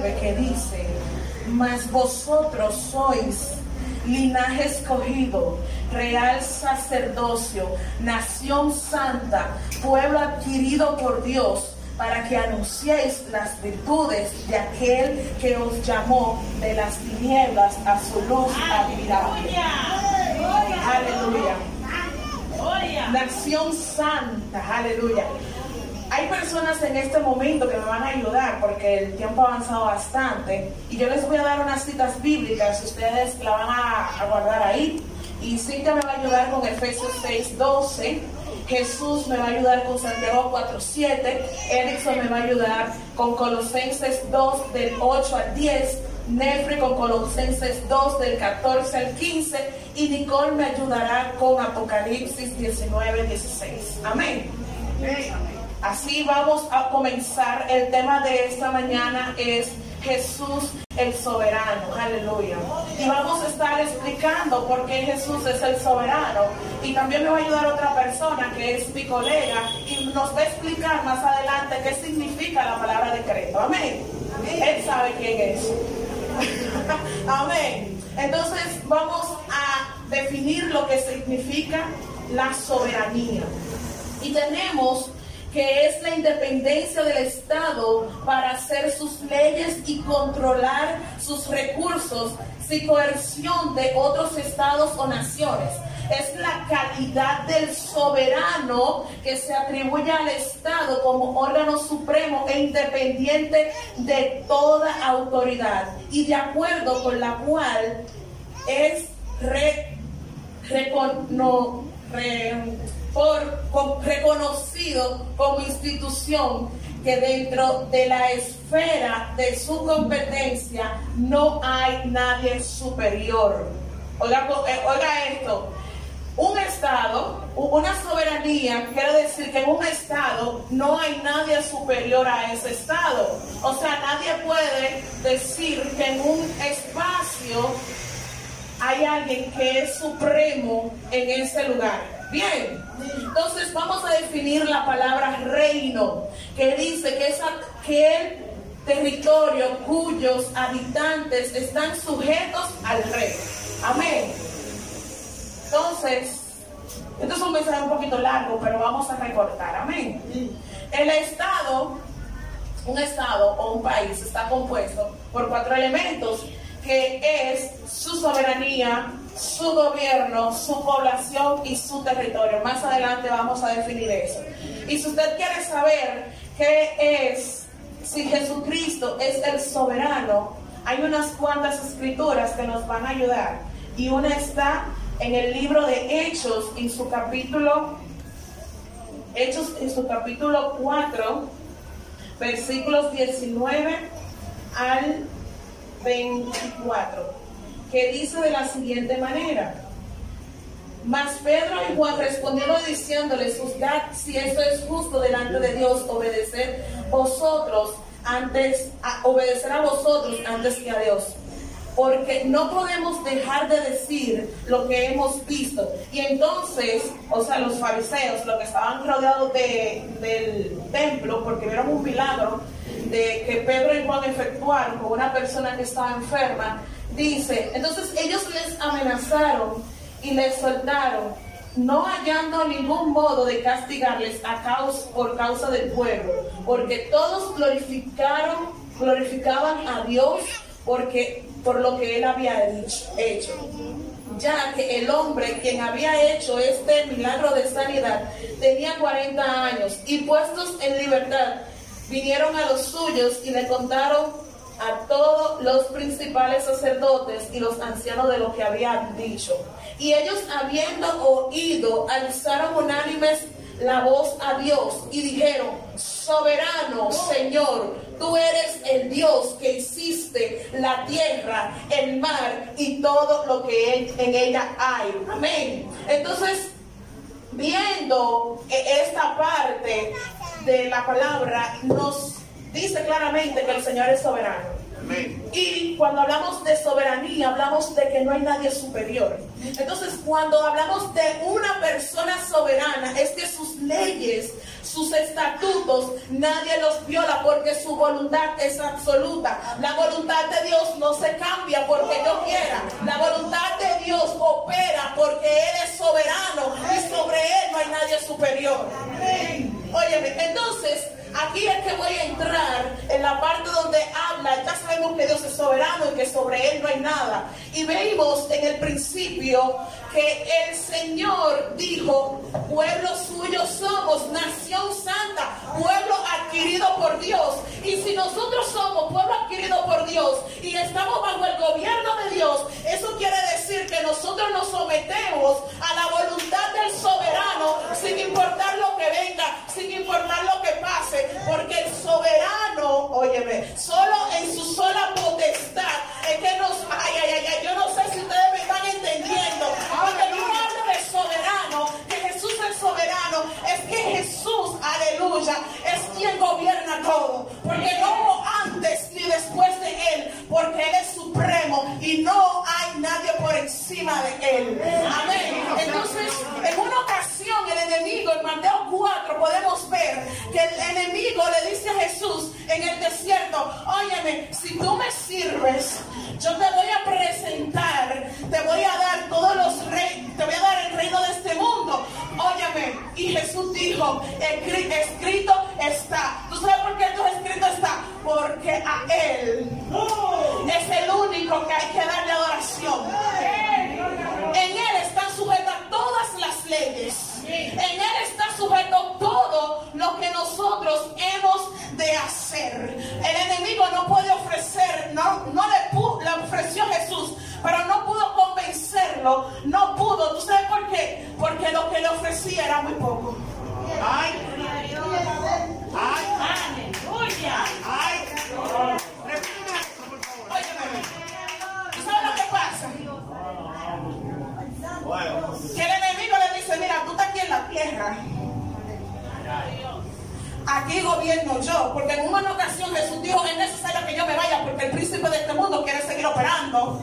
9 que dice, mas vosotros sois linaje escogido, real sacerdocio, nación santa, pueblo adquirido por Dios, para que anunciéis las virtudes de aquel que os llamó de las tinieblas a su luz admirable. Aleluya. Nación santa, aleluya. Hay personas en este momento que me van a ayudar porque el tiempo ha avanzado bastante y yo les voy a dar unas citas bíblicas, ustedes la van a, guardar ahí. Y Cintia me va a ayudar con Efesios 6, 12. Jesús me va a ayudar con Santiago 4, 7. Erickson me va a ayudar con Colosenses 2 del 8 al 10. Nefre con Colosenses 2 del 14 al 15 y Nicole me ayudará con Apocalipsis 19, 16. Amén. Amén. Así vamos a comenzar. El tema de esta mañana es Jesús el soberano. Aleluya. Y vamos a estar explicando por qué Jesús es el soberano. Y también me va a ayudar otra persona que es mi colega y nos va a explicar más adelante qué significa la palabra decreto. Amén. Él sabe quién es. Amén. Entonces vamos a definir lo que significa la soberanía. Y tenemos que es la independencia del Estado para hacer sus leyes y controlar sus recursos sin coerción de otros estados o naciones. Es la calidad del soberano que se atribuye al Estado como órgano supremo e independiente de toda autoridad y de acuerdo con la cual es re, por, reconocido como institución que dentro de la esfera de su competencia no hay nadie superior. Oiga, eh, oiga esto, un Estado, una soberanía, quiere decir que en un Estado no hay nadie superior a ese Estado. O sea, nadie puede decir que en un espacio hay alguien que es supremo en ese lugar. Bien, entonces vamos a definir la palabra reino, que dice que es aquel territorio cuyos habitantes están sujetos al rey. Amén. Entonces, esto es un mensaje un poquito largo, pero vamos a recortar. Amén. El Estado, un Estado o un país está compuesto por cuatro elementos, que es su soberanía, su gobierno, su población y su territorio. Más adelante vamos a definir eso. Y si usted quiere saber qué es, si Jesucristo es el soberano, hay unas cuantas escrituras que nos van a ayudar. Y una está en el libro de Hechos, en su capítulo, Hechos en su capítulo 4, versículos 19 al 24 que dice de la siguiente manera. Mas Pedro y Juan respondieron diciéndoles, juzgad si esto es justo delante de Dios, obedecer vosotros antes, a, obedecer a vosotros antes que a Dios. Porque no podemos dejar de decir lo que hemos visto. Y entonces, o sea, los fariseos, los que estaban rodeados de, del templo, porque vieron un milagro de que Pedro y Juan efectuaron con una persona que estaba enferma, Dice, entonces ellos les amenazaron y les soltaron, no hallando ningún modo de castigarles a causa, por causa del pueblo, porque todos glorificaron, glorificaban a Dios porque, por lo que él había hecho. Ya que el hombre quien había hecho este milagro de sanidad tenía 40 años y puestos en libertad, vinieron a los suyos y le contaron a todos los principales sacerdotes y los ancianos de lo que habían dicho. Y ellos habiendo oído, alzaron unánimes la voz a Dios y dijeron, soberano Señor, tú eres el Dios que hiciste la tierra, el mar y todo lo que en ella hay. Amén. Entonces, viendo esta parte de la palabra, nos dice claramente que el Señor es soberano. Y cuando hablamos de soberanía, hablamos de que no hay nadie superior. Entonces, cuando hablamos de una persona soberana, es que sus leyes, sus estatutos, nadie los viola porque su voluntad es absoluta. La voluntad de Dios no se cambia porque yo quiera. La voluntad de Dios opera porque Él es soberano y sobre Él no hay nadie superior. Óyeme, entonces Aquí es que voy a entrar en la parte donde habla, ya sabemos que Dios es soberano y que sobre Él no hay nada. Y vemos en el principio que el Señor dijo, pueblo suyo somos, nación santa, pueblo adquirido por Dios. Y si nosotros somos pueblo adquirido por Dios y estamos bajo el gobierno de Dios, eso quiere decir que nosotros nos sometemos a la voluntad del soberano sin importar lo que venga, sin importar lo que pase, porque el soberano, óyeme, solo en su sola potestad es que nos, ay, yo no sé si ustedes me están entendiendo, porque no hablo de soberano, que Es soberano, es que Jesús, aleluya, es quien gobierna todo, porque no antes ni después de Él, porque Él es supremo y no hay nadie por encima de Él. Amén. Entonces, en una ocasión el enemigo, en Mateo 4, podemos ver que el enemigo le dice a Jesús en el desierto, óyeme, si tú me sirves, yo te voy a presentar, te voy a dar todos los reyes, te voy a dar el reino de este mundo. Óyeme, y Jesús dijo, escrito está. ¿Tú sabes por qué esto escrito está? Porque a Él es el único que hay que darle adoración. En Él están sujetas todas las leyes. En Él está sujeto todo lo que nosotros hemos de hacer. El enemigo no puede ofrecer, no, no le, le ofreció Jesús, pero no pudo convencerlo, no pudo. ¿Tú sabes por qué? Porque lo que le ofrecía era muy poco. Ay, ay, aleluya. Ay, ¿Tú sabes lo que pasa? Que el enemigo le dice, mira, tú estás aquí en la tierra. Aquí gobierno yo, porque en una ocasión Jesús dijo, es necesario que yo me vaya porque el príncipe de este mundo quiere seguir operando.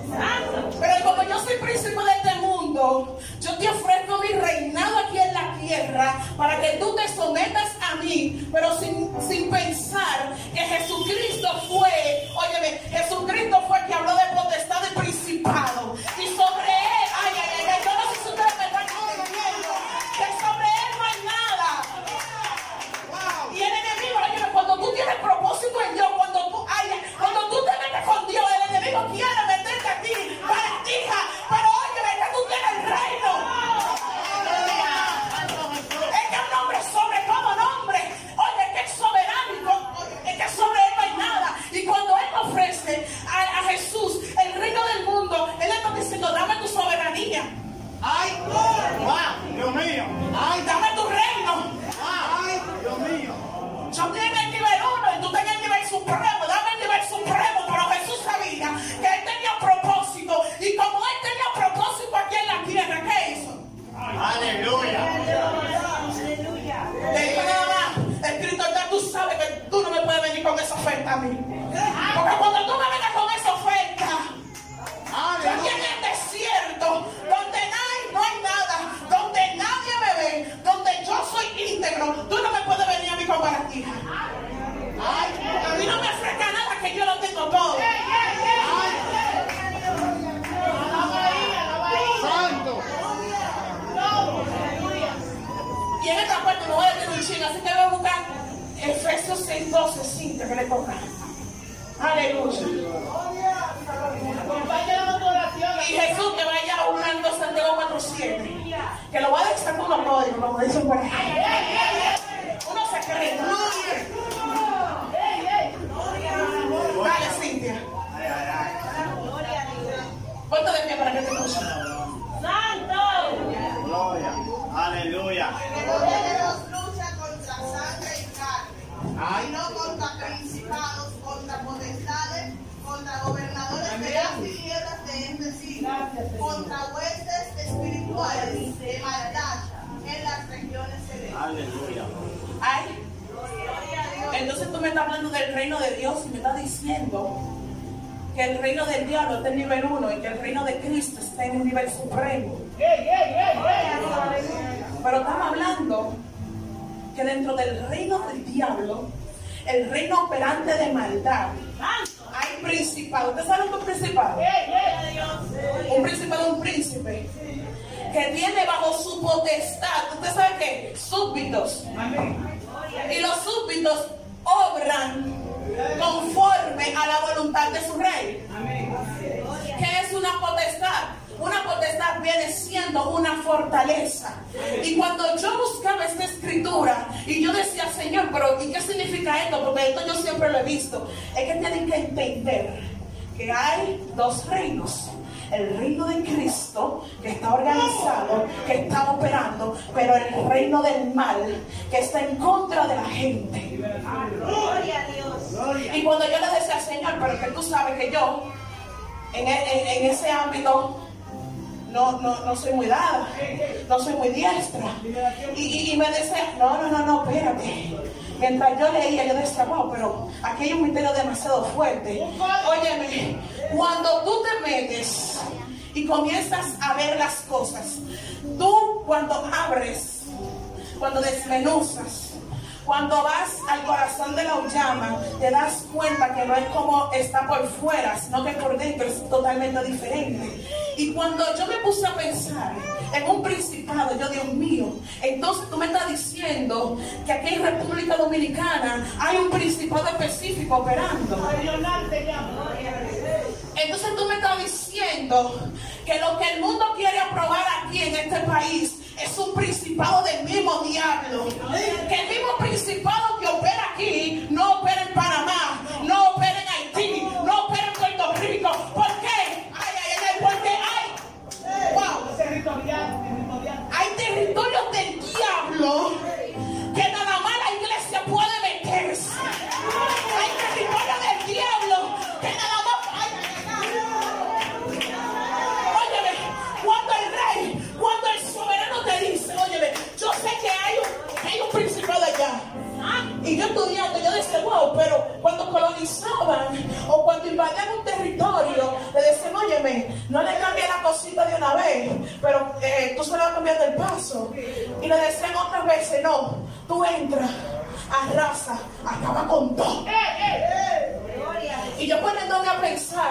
Pero como yo soy príncipe de este mundo, yo te ofrezco mi reinado aquí en la tierra para que tú te sometas mí, pero sin, sin pensar que Jesucristo fue, óyeme, Jesucristo fue el que habló de potestad 12, 5, que le toca. Aleluya. Y Jesús que vaya unando Santiago 4, 7. Que lo voy a decir con unos códigos, como dicen por ahí. Unos secretos. Dale, Cintia. Ponte de pie para que te escuchen. ¡Gloria! ¡Aleluya! Contra huestes espirituales de maldad en las regiones celestes. ¡Aleluya! Ay. Entonces tú me estás hablando del reino de Dios y me estás diciendo que el reino del diablo está en nivel 1 y que el reino de Cristo está en un nivel supremo. Pero estamos hablando que dentro del reino del diablo, el reino operante de maldad, hay principado. ¿Usted sabe un principado? Un principado, un príncipe que tiene bajo su potestad, ¿usted sabe qué? Súbditos. Y los súbditos obran conforme a la voluntad de su rey. ¿Qué es una potestad? Una potestad viene siendo una fortaleza. Y cuando yo buscaba esta escritura y yo decía, Señor, pero ¿y qué significa esto? Porque esto yo siempre lo he visto. Es que tienen que entender que hay dos reinos el reino de Cristo que está organizado, que está operando, pero el reino del mal que está en contra de la gente. Gloria a Dios. Y cuando yo le decía, Señor, pero que tú sabes que yo en, en ese ámbito no, no, no soy muy dada, no soy muy diestra. Y, y, me decía, no, no, no, no, espérate. Mientras yo leía, yo decía, wow, pero aquí hay un misterio demasiado fuerte. Óyeme, cuando tú te metes y comienzas a ver las cosas, tú cuando abres, cuando desmenuzas, cuando vas al corazón de la llama, te das cuenta que no es como está por fuera, sino que por dentro es totalmente diferente. Y cuando yo me puse a pensar en un principado, yo Dios mío, entonces tú me estás diciendo que aquí en República Dominicana hay un principado específico operando. Entonces tú me estás diciendo que lo que el mundo quiere aprobar aquí en este país es un principado del mismo diablo. Que el mismo principado que opera aquí no opera en Panamá, no opera en Haití, no opera en Puerto Rico. ¿Por qué? Ay, ay, ay, porque hay. Wow. Hay territorios del diablo que nada más la iglesia Y yo estudiando, yo decía, wow, pero cuando colonizaban o cuando invadían un territorio, le decían, óyeme, no le cambie la cosita de una vez, pero eh, tú se le vas a cambiar del paso. Y le decían otras veces, no, tú entras, arrasa, acaba con todo. Y yo poniéndome a pensar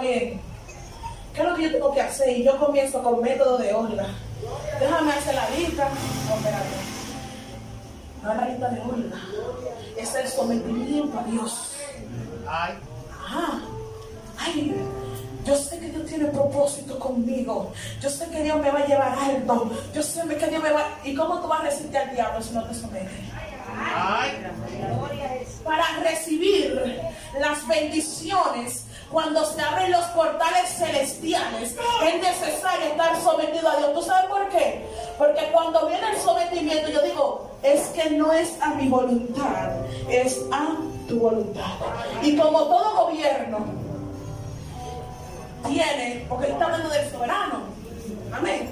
bien. ¿Qué es lo que yo tengo que hacer? Y yo comienzo con método de orla. Déjame hacer la lista. No. No es la lista de orla. Es el sometimiento a Dios. ¡Ay! Ajá. Ay, yo sé que Dios tiene propósito conmigo. Yo sé que Dios me va a llevar alto. Yo sé que Dios me va ¿Y cómo tú vas a resistir al diablo si no te sometes? ¡Ay! Para recibir las bendiciones cuando se abren los portales celestiales, es necesario estar sometido a Dios. ¿Tú sabes por qué? Porque cuando viene el sometimiento, yo digo, es que no es a mi voluntad, es a tu voluntad. Y como todo gobierno tiene, porque está hablando del soberano, amén.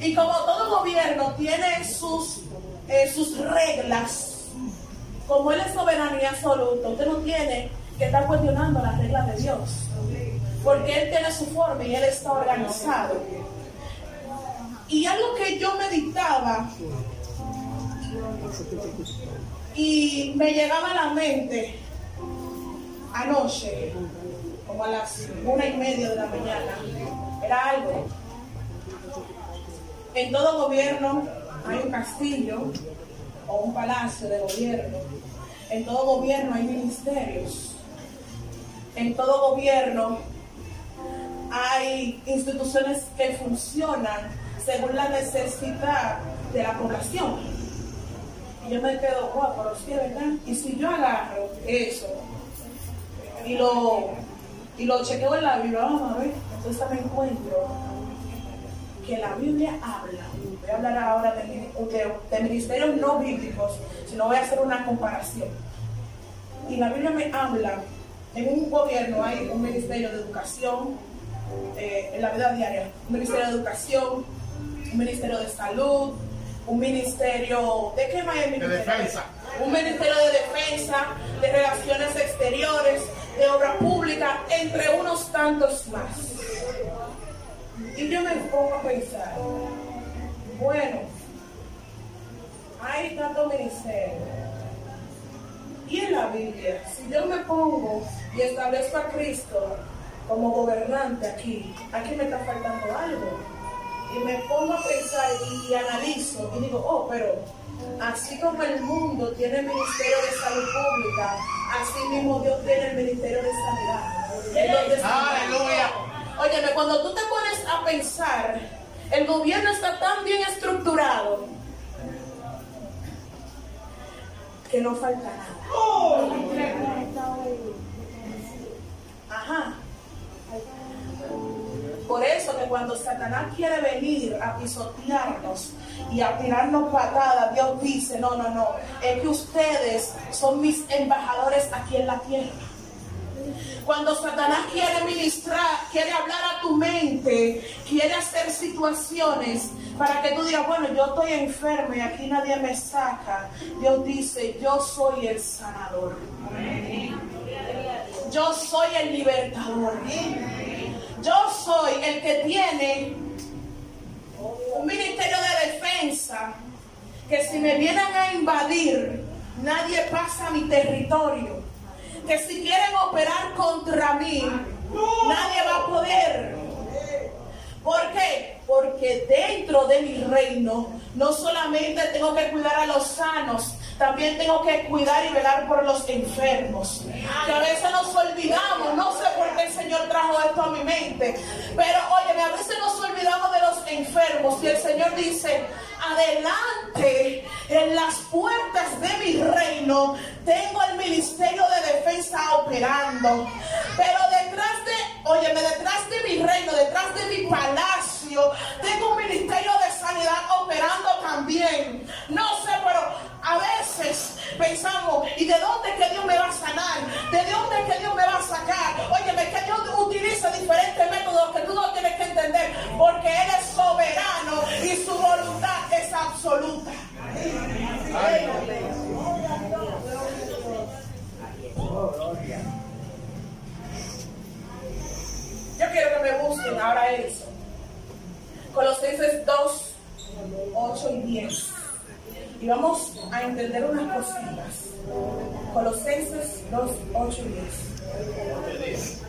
Y como todo gobierno tiene sus, eh, sus reglas, como Él es soberanía absoluta, usted no tiene que estar cuestionando las reglas de Dios. Porque Él tiene su forma y Él está organizado. Y algo que yo meditaba y me llegaba a la mente anoche, como a las una y media de la mañana, era algo. En todo gobierno hay un castillo o un palacio de gobierno. En todo gobierno hay ministerios. En todo gobierno hay instituciones que funcionan según la necesidad de la población. Y yo me quedo, wow, pero sí, ¿verdad? Y si yo agarro eso y lo, y lo chequeo en la Biblia, vamos a ver, entonces me encuentro que la Biblia habla. Voy a hablar ahora de, ministerios no bíblicos, sino voy a hacer una comparación. Y la Biblia me habla, en un gobierno hay un ministerio de educación, eh, en la vida diaria, un ministerio de educación, un ministerio de salud, un ministerio, ¿de qué más hay De ministerio? defensa. Un ministerio de defensa, de relaciones exteriores, de obra pública, entre unos tantos más. Y yo me pongo a pensar, bueno, hay tantos ministerios. Y en la Biblia, si yo me pongo y establezco a Cristo como gobernante aquí, aquí me está faltando algo. Y me pongo a pensar y, analizo y digo, oh, pero así como el mundo tiene el Ministerio de Salud Pública, así mismo Dios tiene el Ministerio de Sanidad. Aleluya. Óyeme, cuando tú te pones a pensar, el gobierno está tan bien estructurado que no falta nada. Ajá. Por eso que cuando Satanás quiere venir a pisotearnos y a tirarnos patadas, Dios dice, no, no, no, es que ustedes son mis embajadores aquí en la tierra. Cuando Satanás quiere ministrar, quiere hablar a tu mente, quiere hacer situaciones para que tú digas, bueno, yo estoy enfermo y aquí nadie me saca. Dios dice, yo soy el sanador. Yo soy el libertador. Yo soy el que tiene un ministerio de defensa que si me vienen a invadir, nadie pasa mi territorio. Que si quieren operar contra mí, nadie va a poder. ¿Por qué? Porque dentro de mi reino no solamente tengo que cuidar a los sanos, también tengo que cuidar y velar por los enfermos. Que a veces nos olvidamos, no sé por qué el Señor trajo esto a mi mente, pero oye, a veces nos olvidamos de los enfermos y el Señor dice, adelante en las puertas de mi reino tengo el ministerio de defensa operando. Pero detrás de, óyeme, detrás de mi reino, detrás de mi palacio, tengo un ministerio de sanidad operando también. No sé, pero a veces pensamos, ¿y de dónde que Dios me va a sanar? ¿De dónde que Dios me va a sacar? Óyeme, que Dios utiliza diferentes métodos que tú no tienes que entender, porque Él es soberano y su voluntad es absoluta. Yo quiero que me busquen ahora eso. Colosenses 2, 8 y 10. Y vamos a entender unas cositas. Colosenses 2, 8 y 10.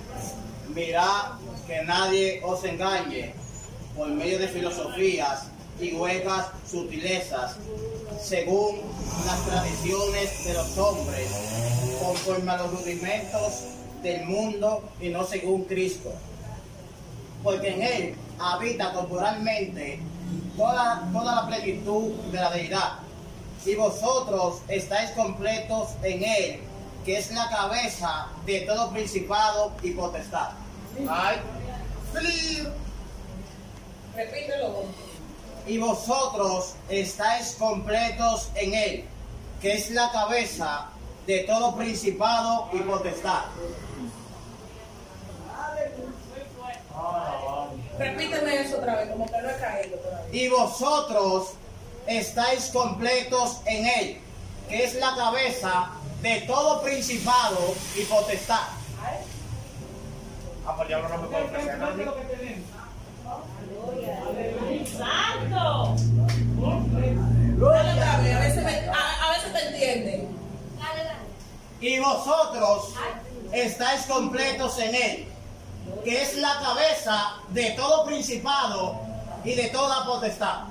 Mirad que nadie os engañe por medio de filosofías y huecas sutilezas, según las tradiciones de los hombres, conforme a los rudimentos del mundo y no según Cristo. Porque en Él habita corporalmente toda, toda la plenitud de la deidad. Y vosotros estáis completos en Él, que es la cabeza de todo principado y potestad. Ay. Repítelo. y vosotros estáis completos en él, que es la cabeza de todo principado y potestad. Repíteme eso otra vez, como que no he caído todavía. Y vosotros estáis completos en él, que es la cabeza de todo principado y potestad. Ah, pues el diablo no me. Dale otra vez, a veces, me- a, a veces te entienden. Y vosotros estáis completos en él, que es la cabeza de todo principado y de toda potestad.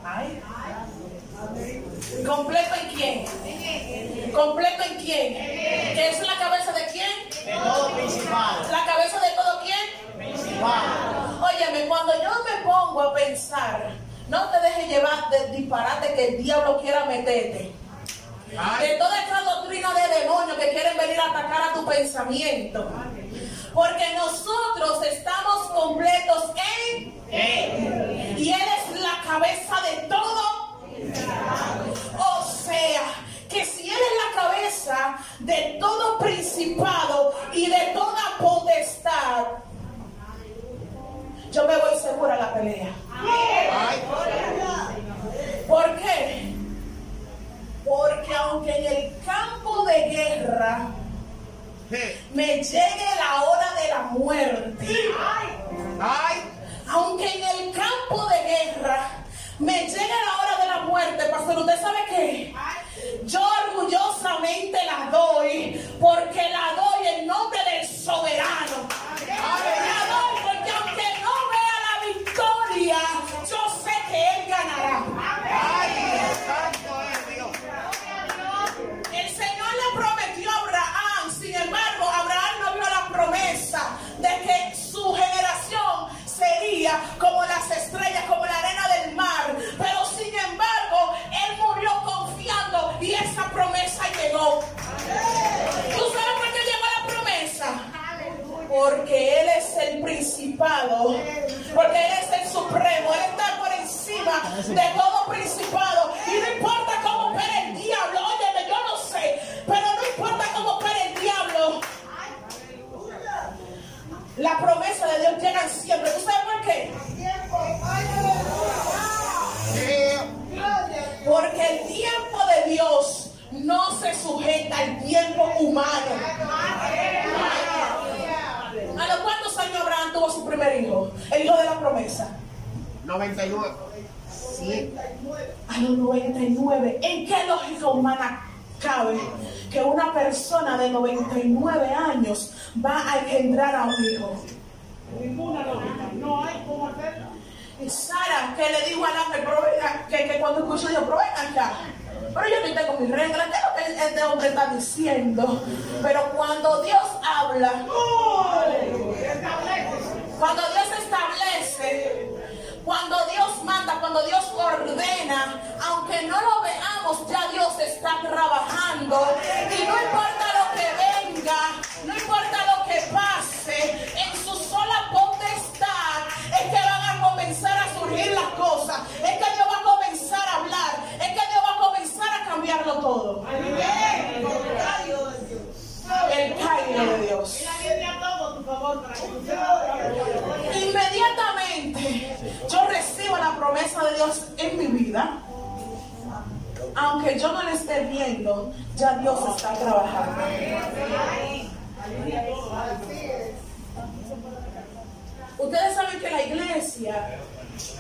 ¿Completo en quién? ¿Completo en quién? ¿Que es la cabeza de quién? De todo principado. ¿La cabeza de todo quién? Principado. Óyeme, cuando yo me pongo a pensar, no te dejes llevar del disparate que el diablo quiera meterte. De toda esta doctrina de demonios que quieren venir a atacar a tu pensamiento. Porque nosotros estamos completos en Él. y Él es la cabeza de todo. O sea, que si Él es la cabeza de todo principado y de toda potestad, yo me voy segura a la pelea. ¿Por qué? Porque aunque en el campo de guerra. Me llegue la hora de la muerte, Ay. aunque en el campo de guerra me llegue la hora de la muerte, pastor, ¿usted sabe qué? Yo orgullosamente la doy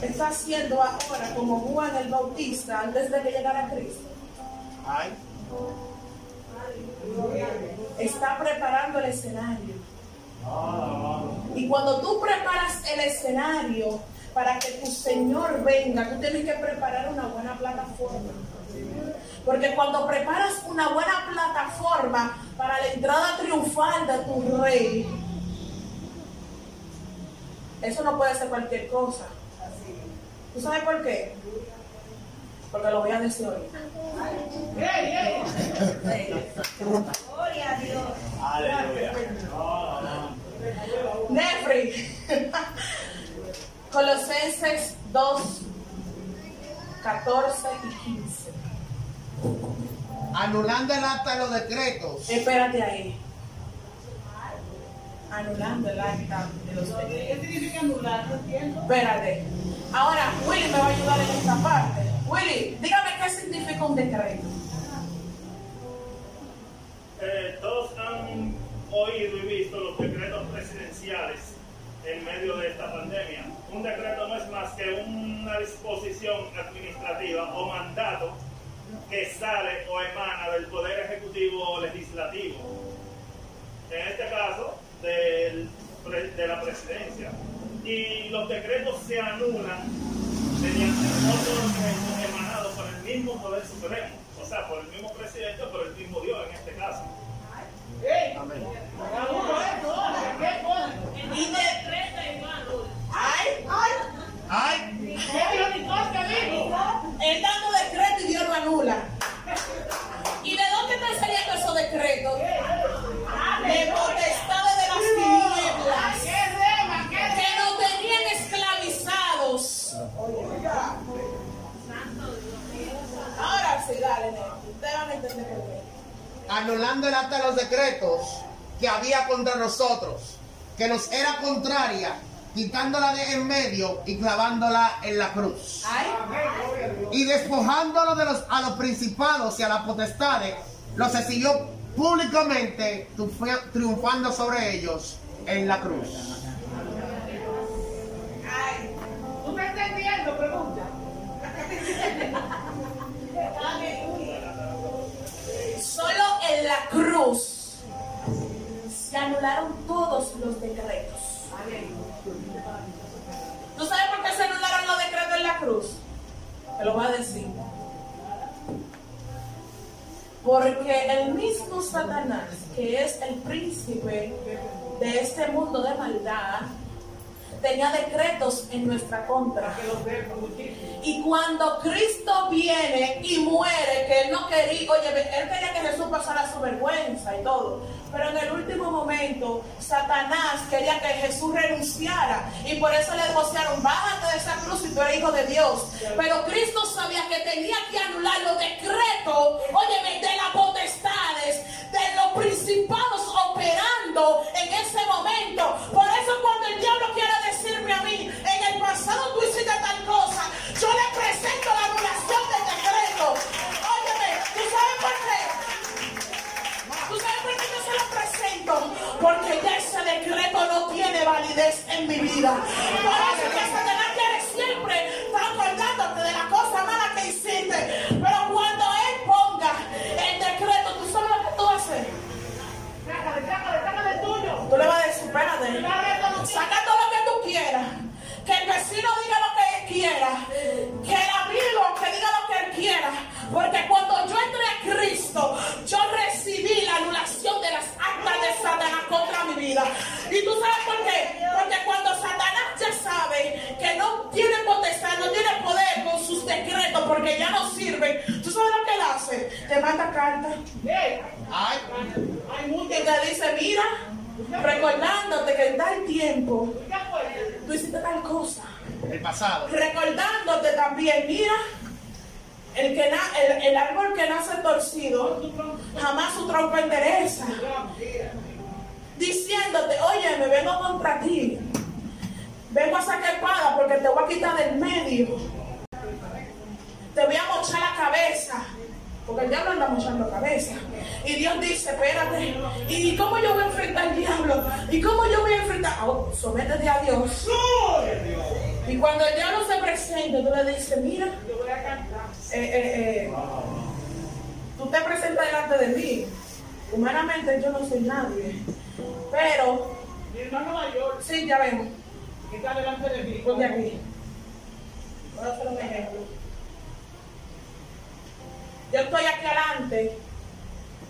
está haciendo ahora como Juan el Bautista antes de que llegara Cristo. Ay. Está preparando el escenario. Y cuando tú preparas el escenario para que tu Señor venga, tú tienes que preparar una buena plataforma. Porque cuando preparas una buena plataforma para la entrada triunfal de tu rey, eso no puede ser cualquier cosa. ¿Tú sabes por qué? Porque lo voy a decir hoy. Gloria a Dios. Aleluya. Nefri. Colosenses 2, 14 y 15. Anulando el acta de los decretos. Espérate ahí. Anulando el acta de los decretos. ¿Qué significa anular? No entiendo. Espérate. Ahora, Willy me va a ayudar en esta parte. Willy, dígame qué significa un decreto. Eh, todos han oído y visto los decretos presidenciales en medio de esta pandemia. Un decreto no es más que una disposición administrativa o mandato que sale o emana del Poder Ejecutivo o Legislativo. En este caso, del de la presidencia. Y los decretos se anulan mediante otros decretos emanados por el mismo Poder Supremo. O sea, por el mismo presidente o por el mismo Dios en este caso. Amén. Y de... Ay, ay. Ay. Él dando decreto y Dios lo anula. ¿Y de dónde te salían esos decretos? Ahora sí, dale, nene. Ustedes van a entender por qué. Anulando el acta de los decretos que había contra nosotros, que nos era contraria, quitándola de en medio y clavándola en la cruz. Ay, y despojándolo de los, a los principados y a las potestades, los exilió públicamente, triunf- triunfando sobre ellos en la cruz. ¿Tú me estás entendiendo? Pregunta. solo en la cruz se anularon todos los decretos. ¿Tú sabes por qué se anularon los decretos en la cruz? Te lo voy a decir. Porque el mismo Satanás, que es el príncipe de este mundo de maldad, tenía decretos en nuestra contra. Y cuando Cristo viene y muere, que él no quería, oye, él quería que Jesús pasara su vergüenza y todo. Pero en el último momento, Satanás quería que Jesús renunciara. Y por eso le negociaron, bájate de esa cruz si tú eres hijo de Dios. Pero Cristo sabía que tenía que anular los decretos, óyeme, de las potestades, de los principados operando en ese momento. Por eso cuando el diablo quiere decirme a mí, en el pasado tú hiciste tal cosa, yo le presento la anulación del decreto. Óyeme, ¿tú sabes por qué? ¿Tú sabes por qué yo se lo presento? Porque ya ese decreto no tiene validez en mi vida. Por eso que Satanás quiere siempre estar acordándote de la cosa mala que hiciste. Pero cuando él ponga el decreto, ¿tú sabes lo que tú hacer? Sácale, sácale, sácale el tuyo. Tú le vas a decir, espérate, saca todo lo que tú quieras. Que el vecino diga lo que él quiera. Que el amigo que diga lo que él quiera. Porque cuando yo entré a Cristo, yo recibí la anulación de las actas de Satanás contra mi vida. ¿Y tú sabes por qué? Porque cuando Satanás ya sabe que no tiene potestad, no tiene poder ya no sirven, ¿tú sabes lo que él hace? Te manda cartas. Ay, Y te dice, mira, recordándote que en tal tiempo tú hiciste tal cosa. el pasado. Recordándote también, mira, el, que na- el, el árbol que nace torcido, jamás su tronco endereza. Diciéndote, oye, me vengo contra ti. Vengo a sacar espada porque te voy a quitar del medio. Te voy a mochar la cabeza. Porque el diablo anda mochando cabeza. Y Dios dice, espérate. ¿Y cómo yo voy a enfrentar al diablo? ¿Y cómo yo voy a enfrentar? Oh, sométete a Dios. Y cuando el diablo se presenta, tú le dices, mira, eh, eh, eh, tú te presentas delante de mí. Humanamente yo no soy nadie. Pero, Mi hermano mayor sí, ya vemos. que está delante de mí. Ponte aquí. Voy a hacer un ejemplo. Yo estoy aquí adelante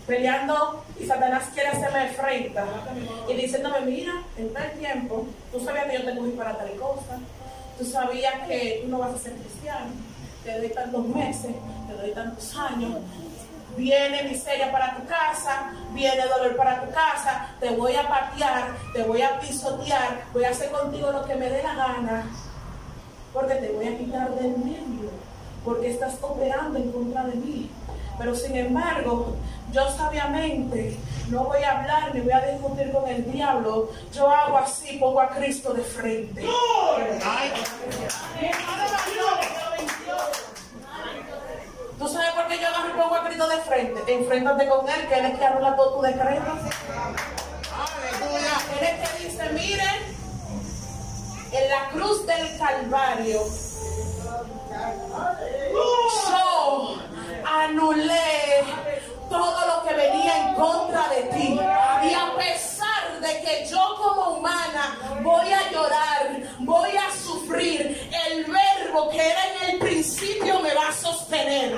peleando y Satanás quiere hacerme frente y diciéndome, mira, en tal tiempo, tú sabías que yo te cogí para tal cosa, tú sabías que tú no vas a ser cristiano, te doy tantos meses, te doy tantos años, viene miseria para tu casa, viene dolor para tu casa, te voy a patear, te voy a pisotear, voy a hacer contigo lo que me dé la gana, porque te voy a quitar del medio, porque estás operando en contra de mí. Pero sin embargo, yo sabiamente no voy a hablar ni voy a discutir con el diablo. Yo hago así, pongo a Cristo de frente. ¿Tú sabes por qué yo agarro y pongo a Cristo de frente? Enfréntate con Él, que Él es que anula todo tu decreto. aleluya. Él es que dice, miren, en la cruz del Calvario, yo anulé todo lo que venía en contra de ti. Y a pesar de que yo como humana voy a llorar, voy a sufrir, el verbo que era en el principio me va a sostener.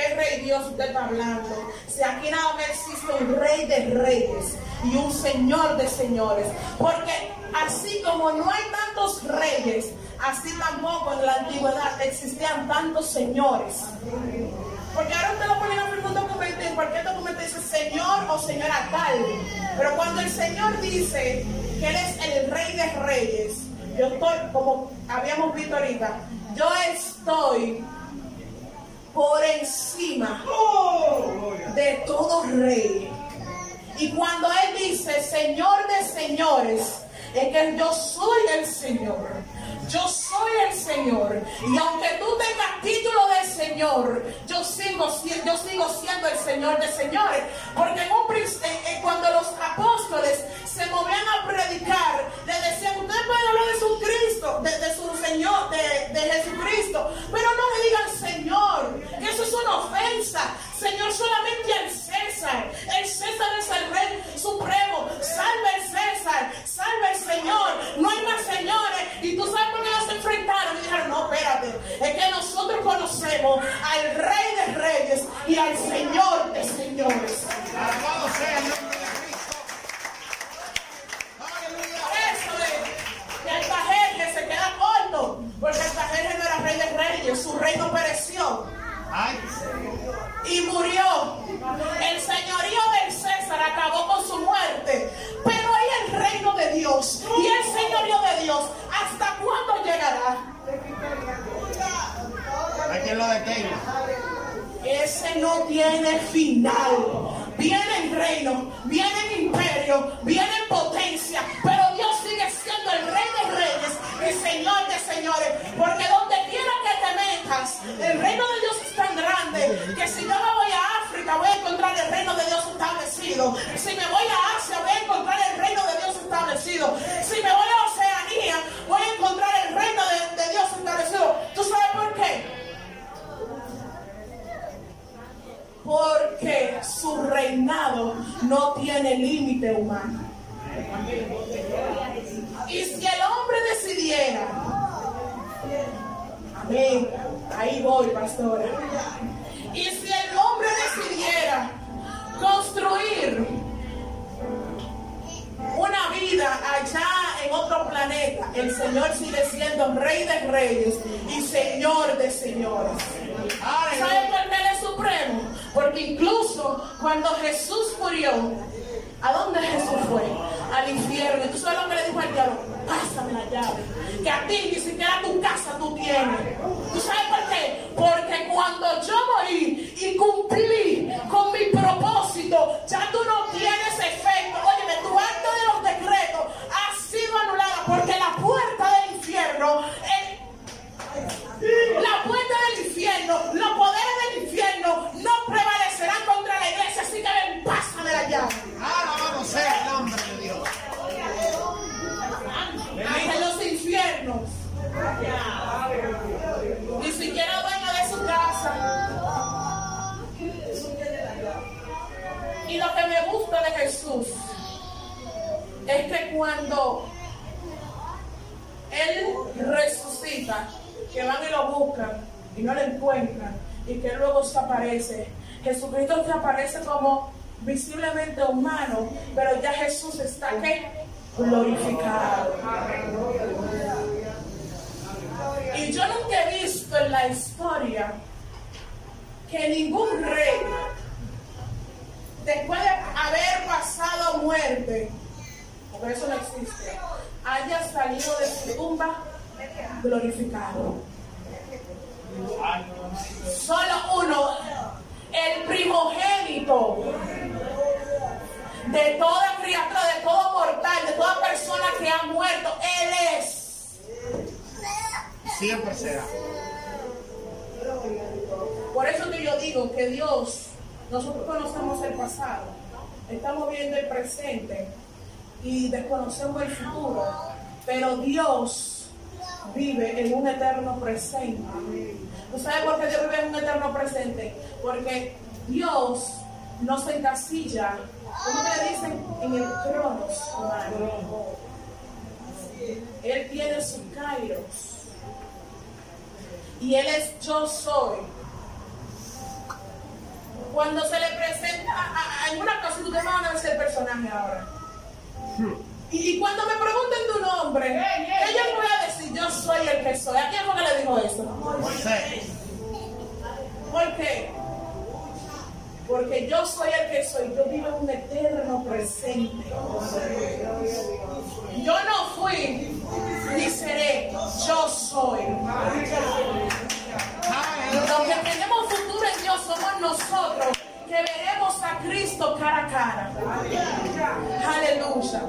¿Qué rey Dios usted está hablando? Si aquí nada más existe un rey de reyes y un señor de señores. Porque así como no hay tantos reyes, así tampoco en la antigüedad existían tantos señores. Porque ahora usted lo pone en algún documento, en cualquier documento dice señor o señora tal. Pero cuando el Señor dice que Él es el rey de reyes, yo estoy, como habíamos visto ahorita, yo estoy por encima de todo rey. Y cuando Él dice Señor de señores, es que yo soy el Señor. Yo soy el Señor. Y aunque tú tengas título de Señor, yo sigo, si- yo sigo siendo el Señor de señores. Porque en un en- en- cuando los apóstoles se movían a predicar, le decían, ustedes pueden hablar de su Cristo, de, su Señor, de, de Jesucristo Cristo. Pero no le digan Señor, que eso es una ofensa. Señor, solamente al César. El César es el Rey Supremo. Salve el César, salve el Señor. No hay más señores. Y tú sabes ellos se enfrentaron y dijeron, no, espérate. Es que nosotros conocemos al Rey de Reyes y al Señor de Señores. Alabado sea el nombre de Cristo. Aleluya. Por eso es que Altajerje se queda corto. Porque Altajerje no era Rey de Reyes. Su reino pereció. Y murió. El señorío del César acabó con su muerte. Pero hay el reino de Dios. Y el señorío de Dios, ¿hasta cuándo llegará? quien lo detenga. Ese no tiene final. Viene el reino, viene el imperio, viene en potencia, pero Dios sigue siendo el rey de reyes y señor de señores. Porque donde quiera el reino de Dios es tan grande que si yo me voy a África voy a encontrar el reino de Dios establecido. Si me voy a Asia voy a encontrar el reino de Dios establecido. Si me voy a Oceanía voy a encontrar el reino de, de Dios establecido. ¿Tú sabes por qué? porque su reinado no tiene límite humano. Y si el hombre decidiera, amén, ahí voy, pastora. Y si el hombre decidiera construir una vida allá en otro planeta, el Señor sigue siendo rey de reyes y señor de señores. ¿Sabe por qué Él es supremo? Porque incluso cuando Jesús murió, ¿a dónde Jesús fue? Al infierno. ¿Y tú sabes lo que le dijo al diablo? Pásame la llave. Que a ti ni siquiera tu casa tú tienes. ¿Tú sabes por qué? Porque cuando yo morí y cumplí con mi propósito, ya tú no tienes efecto. Óyeme, tu acto de los decretos ha sido anulada porque la puerta del infierno es la puerta del infierno, los poderes del infierno no prevalecerán contra la iglesia, así que ven, pásame la llave. Alabado sea el nombre de Dios. Hasta los infiernos. Ni siquiera dueño de su casa. Y lo que me gusta de Jesús es que cuando Él resucita, que van y lo buscan y no lo encuentran y que luego se aparece. Jesucristo se aparece como visiblemente humano, pero ya Jesús está ¿qué? glorificado. Y yo nunca he visto en la historia que ningún rey, después de haber pasado muerte, porque eso no existe, haya salido de su tumba glorificado. Solo uno, el primogénito de toda criatura, de todo mortal, de toda persona que ha muerto, Él es. Siempre será. Por eso que yo digo que Dios, nosotros conocemos el pasado, estamos viendo el presente y desconocemos el futuro, pero Dios vive en un eterno presente. ¿Tú sabes por qué Dios vive en un eterno presente? Porque Dios no se encasilla, ¿cómo le dicen? En el cronos humano. Él tiene su kairos. Y Él es yo soy. Cuando se le presenta a, a- a una cosa, ustedes van a el personaje ahora. Y, y cuando me pregunten tu nombre, ¿qué yo voy a decir? Yo soy el que soy. ¿A quién fue que le dijo eso? Moisés. ¿Por qué? Porque yo soy el que soy. Yo vivo en un eterno presente. Yo no fui ni seré. Yo soy. Los que tenemos futuro en Dios somos nosotros que veremos a Cristo cara a cara. Aleluya.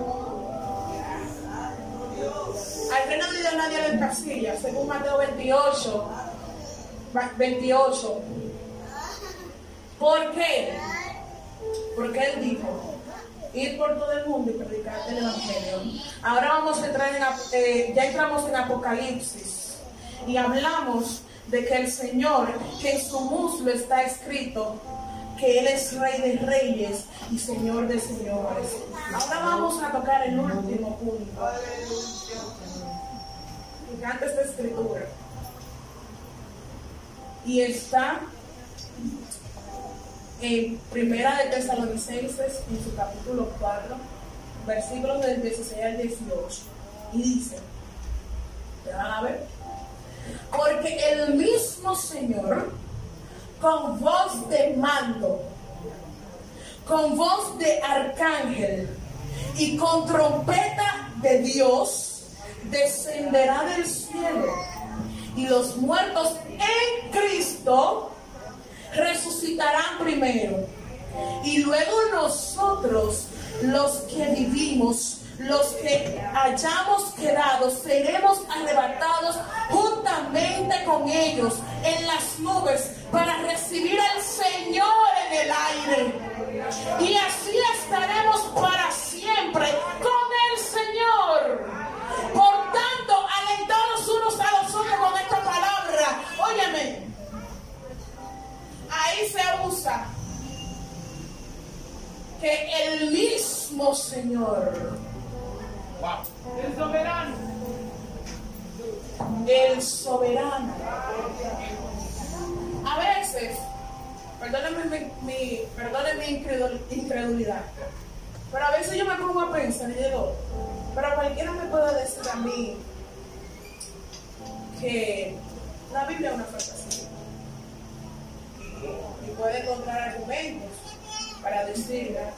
Al reino Dios nadie lo encasilla, según Mateo 28. va- 28. ¿Por qué? Porque Él dijo, ir por todo el mundo y predicar el Evangelio. Ahora vamos a entrar en, eh, ya entramos en Apocalipsis y hablamos de que el Señor, que en su muslo está escrito, que Él es Rey de Reyes y Señor de Señores. Ahora vamos a tocar el último punto. Me esta escritura. Y está en Primera de Tesalonicenses, en su capítulo 4, versículos del 16 al 18. Y dice, ¿te van a ver? Porque el mismo Señor, con voz de mando, con voz de arcángel y con trompeta de Dios, descenderá del cielo. Y los muertos en Cristo resucitarán primero. Y luego nosotros, los que vivimos, los que hayamos quedado, seremos arrebatados juntamente con ellos en las nubes para recibir al Señor en el aire. Y así estaremos para siempre con el Señor. Por tanto, alentados unos a los otros con esta palabra. Óyeme, ahí se usa que el mismo Señor El soberano. el soberano. A veces, perdónenme mi, mi- incredulidad, pero a veces yo me pongo a pensar y digo, pero cualquiera me puede decir a mí que la Biblia es una fantasía. Y puede encontrar argumentos para decirla,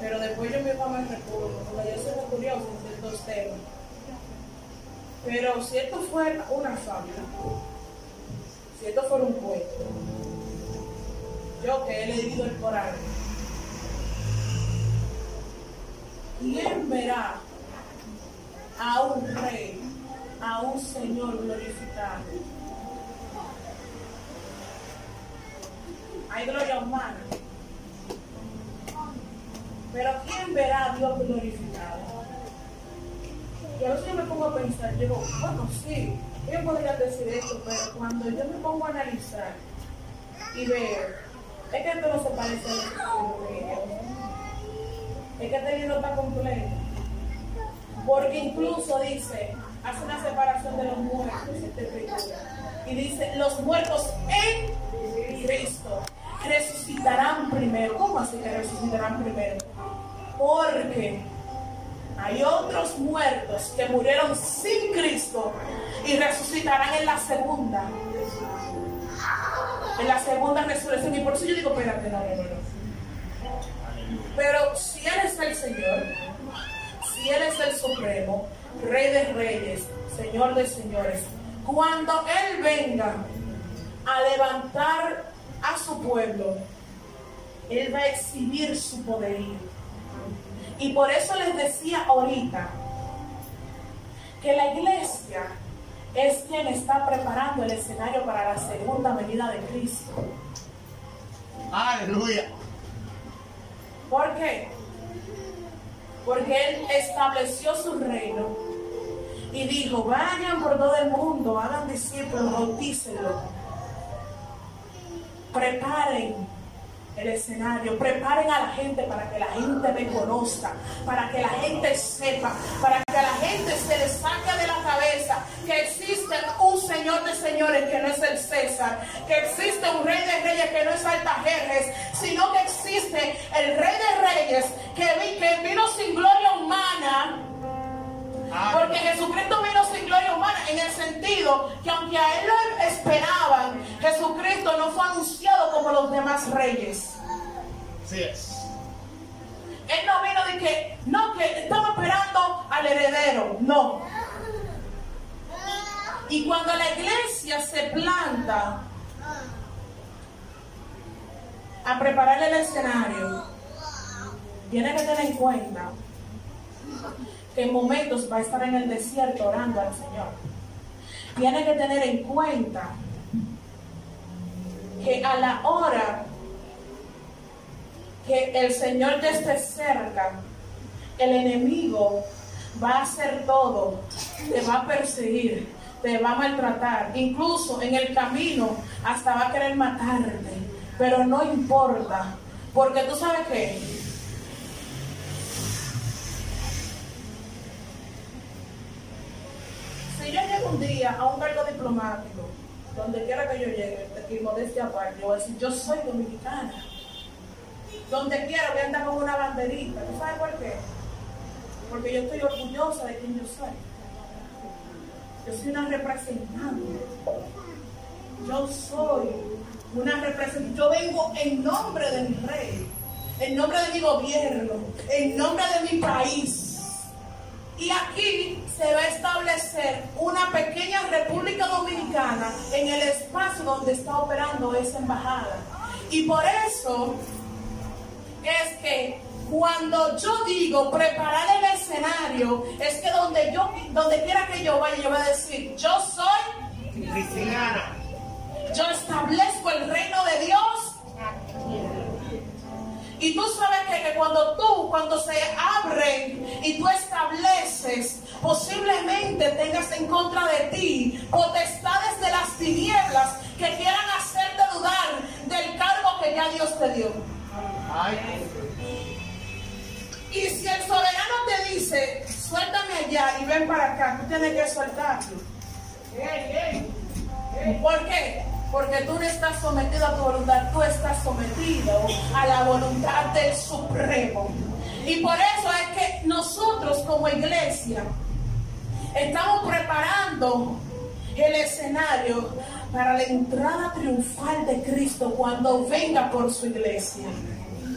pero después yo me recuerdo, porque yo soy curioso en ciertos temas. Pero si esto fuera una fábula, si esto fuera un cuento, yo que he leído el Corán, ¿quién verá a un rey, a un señor glorificado? Hay gloria humana. Pero ¿quién verá a Dios glorificado? Y a veces yo me pongo a pensar, digo, bueno, sí, ellos podrían decir esto, pero cuando yo me pongo a analizar y ver, es que esto no se parece a lo que es que este libro está completo. Porque incluso dice, hace una separación de los muertos, y dice, los muertos en Cristo resucitarán primero. ¿Cómo así que resucitarán primero? Porque hay otros muertos que murieron sin Cristo y resucitarán en la segunda. En la segunda resurrección. Y por eso yo digo, espérate, no, no, no. Pero si Él es el Señor, si Él es el Supremo, Rey de Reyes, Señor de Señores, cuando Él venga a levantar a su pueblo, Él va a exhibir su poderío. Y por eso les decía ahorita que la iglesia es quien está preparando el escenario para la segunda venida de Cristo. Aleluya. ¿Por qué? Porque Él estableció su reino y dijo, vayan por todo el mundo, hagan discípulos, bautícenlos. Preparen el escenario, preparen a la gente para que la gente me conozca, para que la gente sepa, para que a la gente se le saque de la cabeza que existe un Señor de señores que no es el César, que existe un Rey de reyes que no es Altajerjes, sino que existe el Rey de reyes que, vi- que vino sin gloria humana. Porque Jesucristo vino sin gloria humana en el sentido que aunque a él lo esperaban, Jesucristo no fue anunciado como los demás reyes. Así es. Él no vino de que, no, que estaba esperando al heredero, no. Y cuando la iglesia se planta a preparar el escenario, tiene que tener en cuenta en momentos va a estar en el desierto orando al Señor. Tiene que tener en cuenta que a la hora que el Señor ya esté cerca, el enemigo va a hacer todo, te va a perseguir, te va a maltratar, incluso en el camino hasta va a querer matarte, pero no importa, porque tú sabes que si yo llego día a un cargo diplomático, donde quiera que yo llegue, de modestia aparte, yo voy a decir, yo soy dominicana. Donde quiera voy a andar con una banderita. ¿Tú sabes por qué? Porque yo estoy orgullosa de quién yo soy. Yo soy una representante. Yo soy una representante. Yo vengo en nombre de mi rey, en nombre de mi gobierno, en nombre de mi país. Y aquí se va a establecer una pequeña República Dominicana en el espacio donde está operando esa embajada. Y por eso es que cuando yo digo preparar el escenario, es que donde yo, donde quiera que yo vaya, yo voy a decir, yo soy cristiana. Yo establezco el reino de Dios. Y tú sabes que, que, cuando tú, cuando se abren y tú estableces, posiblemente tengas en contra de ti potestades de las tinieblas que quieran hacerte dudar del cargo que ya Dios te dio. Y si el soberano te dice, suéltame allá y ven para acá, tú tienes que soltarlo. ¿Por qué? Porque tú no estás sometido a tu voluntad, tú estás sometido a la voluntad del Supremo. Y por eso es que nosotros como iglesia estamos preparando el escenario para la entrada triunfal de Cristo cuando venga por su iglesia.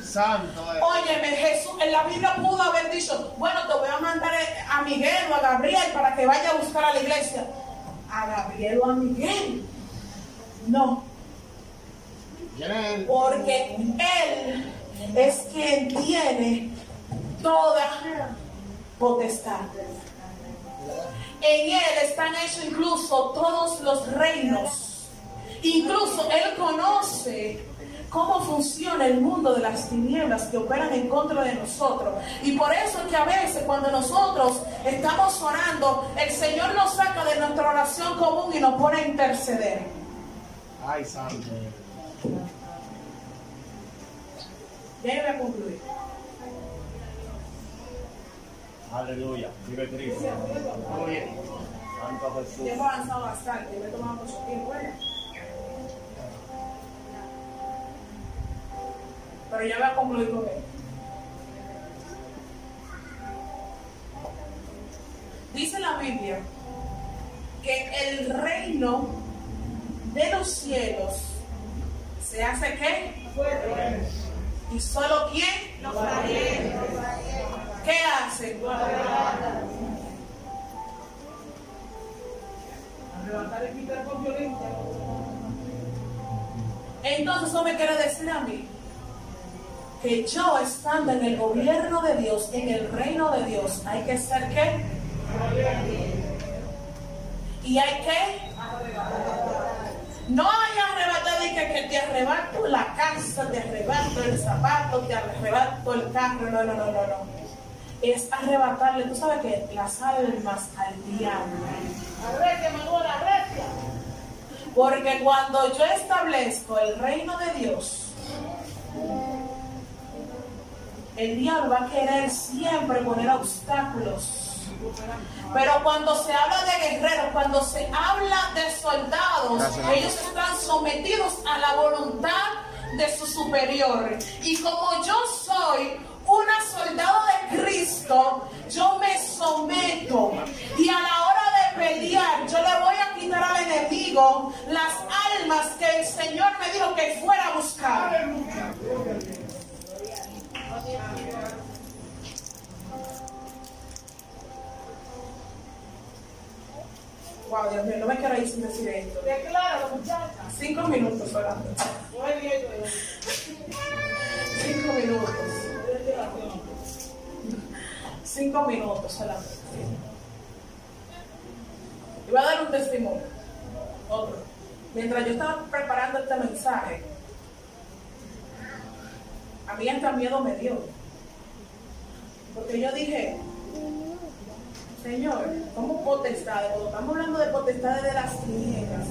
Santo. Eh. Óyeme, Jesús, en la Biblia pudo haber dicho, bueno, te voy a mandar a Miguel o a Gabriel para que vaya a buscar a la iglesia. A Gabriel o a Miguel. No. Porque Él es quien tiene toda potestad. En Él están hechos incluso todos los reinos. Incluso Él conoce cómo funciona el mundo de las tinieblas que operan en contra de nosotros. Y por eso es que a veces cuando nosotros estamos orando, el Señor nos saca de nuestra oración común y nos pone a interceder. Ay, santo. Déjeme a concluir. Aleluya. Vive Cristo. Muy bien. Santo Jesús. Hemos avanzado bastante. Me he tomado mucho tiempo. ¿eh? Pero ya voy a concluir con él. Dice la Biblia que el reino de los cielos se hace qué? ¿Y solo quién? Los valientes. ¿Qué hacen? Arrebatar y quitar con violencia. Entonces eso me quiere decir a mí que yo estando en el gobierno de Dios, en el reino de Dios, hay que ser qué? Y hay que no hay arrebatar de que, te arrebato la casa, te arrebato el zapato, te arrebato el carro, no, no, no, no, no. Es arrebatarle, tú sabes que las almas al diablo. Arrecia, Manuel, arrecia. Porque cuando yo establezco el reino de Dios, el diablo va a querer siempre poner obstáculos. Pero cuando se habla de guerreros, cuando se habla de soldados, ellos están sometidos a la voluntad de su superior. Y como yo soy una soldado de Cristo, yo me someto. Y a la hora de pelear, yo le voy a quitar al enemigo las almas que el Señor me dijo que fuera a buscar. Wow, Dios mío, no me quiero ir sin decir esto. Decláralo, muchacha. Cinco minutos solamente. Es bien, Cinco minutos. Cinco minutos solamente. Y voy a dar un testimonio. Otro. Mientras yo estaba preparando este mensaje, a mí hasta miedo me dio. Porque yo dije, Señor, como potestades, cuando estamos hablando de potestades de las tinieblas,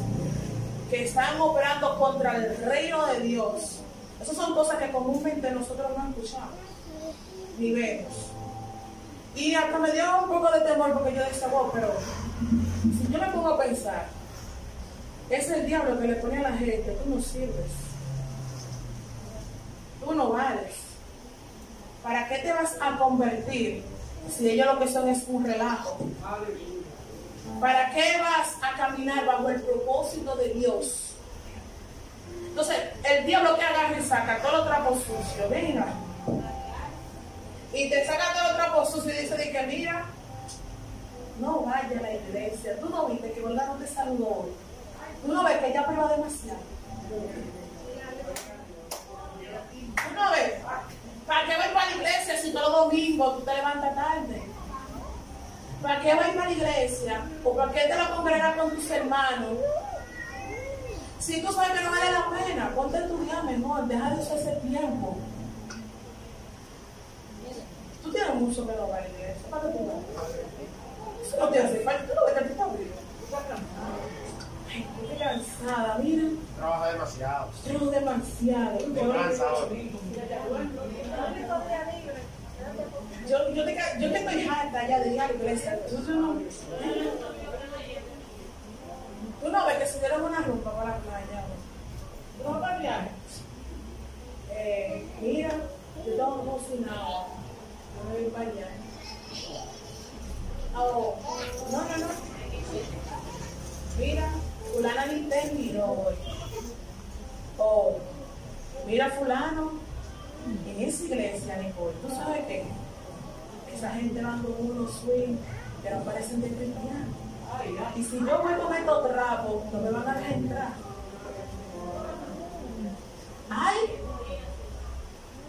que están operando contra el reino de Dios, esas son cosas que comúnmente nosotros no escuchamos ni vemos. Y hasta me dio un poco de temor porque yo decía, wow, pero si yo me pongo a pensar, es el diablo que le pone a la gente, tú no sirves, tú no vales. ¿Para qué te vas a convertir si ellos lo que son es un relajo? ¿Para qué vas a caminar bajo el propósito de Dios? Entonces, el diablo que agarra y saca todos los trapos sucios, venga. Y te saca todos los trapos sucios y dice de que mira, no vaya a la iglesia. Tú no viste que verdad no te saludó hoy. Tú no ves que ella priva demasiado. Tú no ves. ¿Para qué vas para la iglesia si todos los domingos tú te levantas tarde? ¿Para qué vas para la iglesia? ¿O para qué te la congregas con tus hermanos? Si tú sabes que no vale la pena, ponte a estudiar mejor, deja de usar ese tiempo. Tú tienes mucho que no va a la iglesia. ¿Para qué tú vas? Eso no te hace falta. Tú no ves que tú estás aburrido. Ay, estoy cansada, mira. Trabaja demasiado. Trabajo demasiado. Te. Yo, yo, te, yo que estoy harta ya de ir a la iglesia. Tú, tú no, tú no ves que si dieron una rumba para la playa. ¿Tú no vas para el viaje? Eh, mira, yo tengo cocinado. Yo me voy para allá. Oh, no, no, no. Mira, fulana ni te miró hoy. Oh, mira fulano, en esa iglesia, Nicole, ¿tú sabes qué? Esa gente va con unos swing que no parecen de cristianos. Y si yo voy con estos trapos, no me van a dejar entrar. Ay,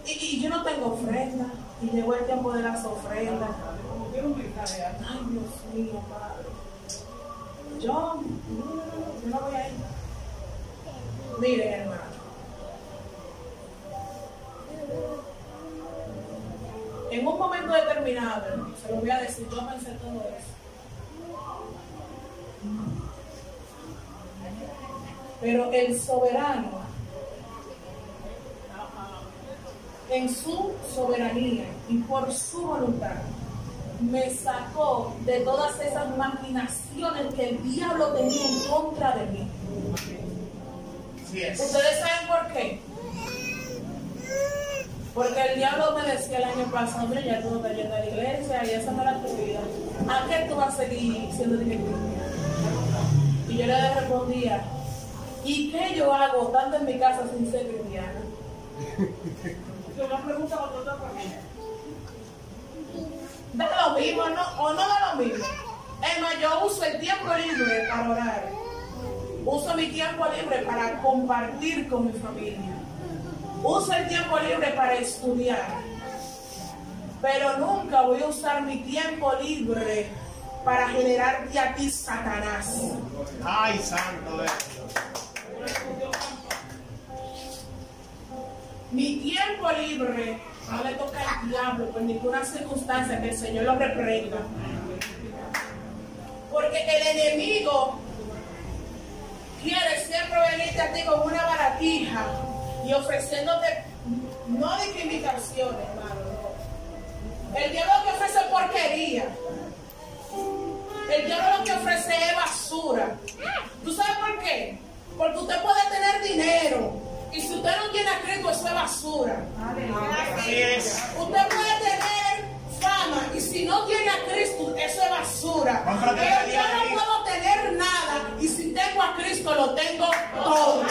y, y yo no tengo ofrenda. Y llegó el tiempo de las ofrendas. Ay, Dios mío, Padre. Yo, no, yo. Miren, hermano. En un momento determinado, se lo voy a decir, yo pensé todo eso. Pero el soberano, en su soberanía y por su voluntad, me sacó de todas esas maquinaciones que el diablo tenía en contra de mí. Es. ¿Ustedes saben por qué? Porque el diablo me decía el año pasado, mira, ya tú no estás yendo a la iglesia y esa no era tu vida. ¿A qué tú vas a seguir siendo cristiano? Y yo le respondía, ¿y qué yo hago tanto en mi casa sin ser cristiana? Una pregunta para otra familia. Da lo mismo, ¿no? ¿O no da lo mismo? Es más, yo uso el tiempo libre para orar. Uso mi tiempo libre para compartir con mi familia. Uso el tiempo libre para estudiar. Pero nunca voy a usar mi tiempo libre para generarte a ti, Satanás. Ay, santo es Dios. Mi tiempo libre no le toca al diablo por ninguna circunstancia que el Señor lo reprenda. Porque el enemigo quiere siempre venirte a ti con una baratija y ofreciéndote no discriminaciones, hermano. no. El diablo te ofrece porquería. El diablo lo que ofrece es basura. ¿Tú sabes por qué? Porque usted puede tener dinero. Y si usted no tiene a Cristo, eso es basura. Así es. Usted puede tener fama y si no tiene a Cristo, eso es basura. Pero yo no puedo tener nada y si tengo a Cristo, lo tengo todo.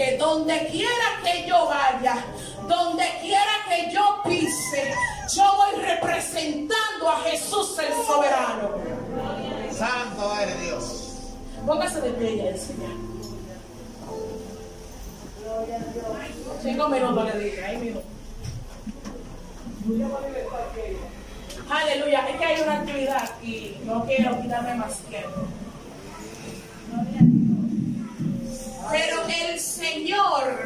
Porque donde quiera que yo vaya, donde quiera que yo pise, yo voy representando a Jesús el soberano. Santo eres Dios. Póngase de pie ya, Señor. Cinco minutos le dije, ahí mismo. Aleluya, es que hay una actividad y no quiero quitarme más tiempo. Pero el Señor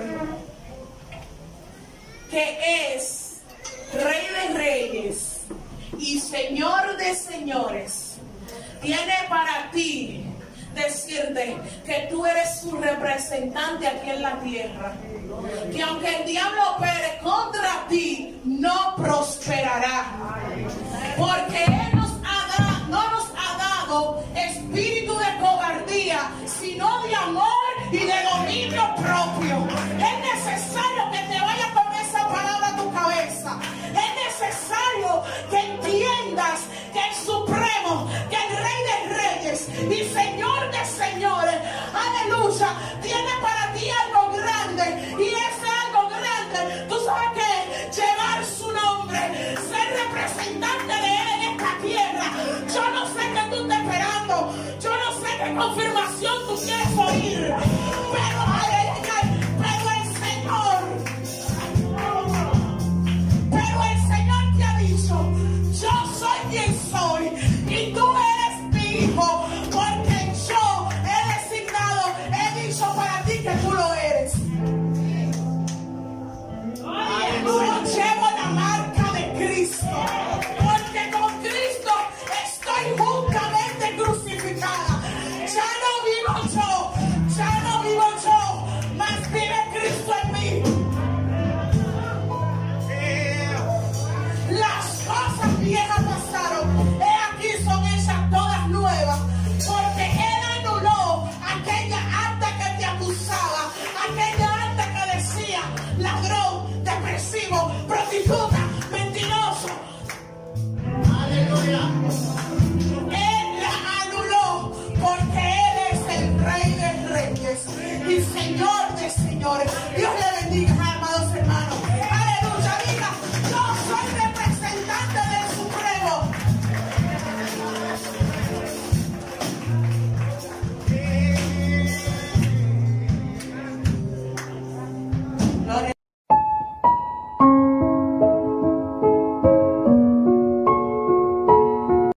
que es Rey de Reyes y Señor de Señores, tiene para ti decirte que tú eres su representante aquí en la tierra. Que aunque el diablo opere contra ti, no prosperará. Porque Él nos ha da- no nos ha dado espíritu de cobardía, sino de amor y de dominio propio. Es necesario que te vaya con esa palabra a tu cabeza. Es necesario que entiendas que el Supremo, que el Rey de Reyes y generación tú quieres oír.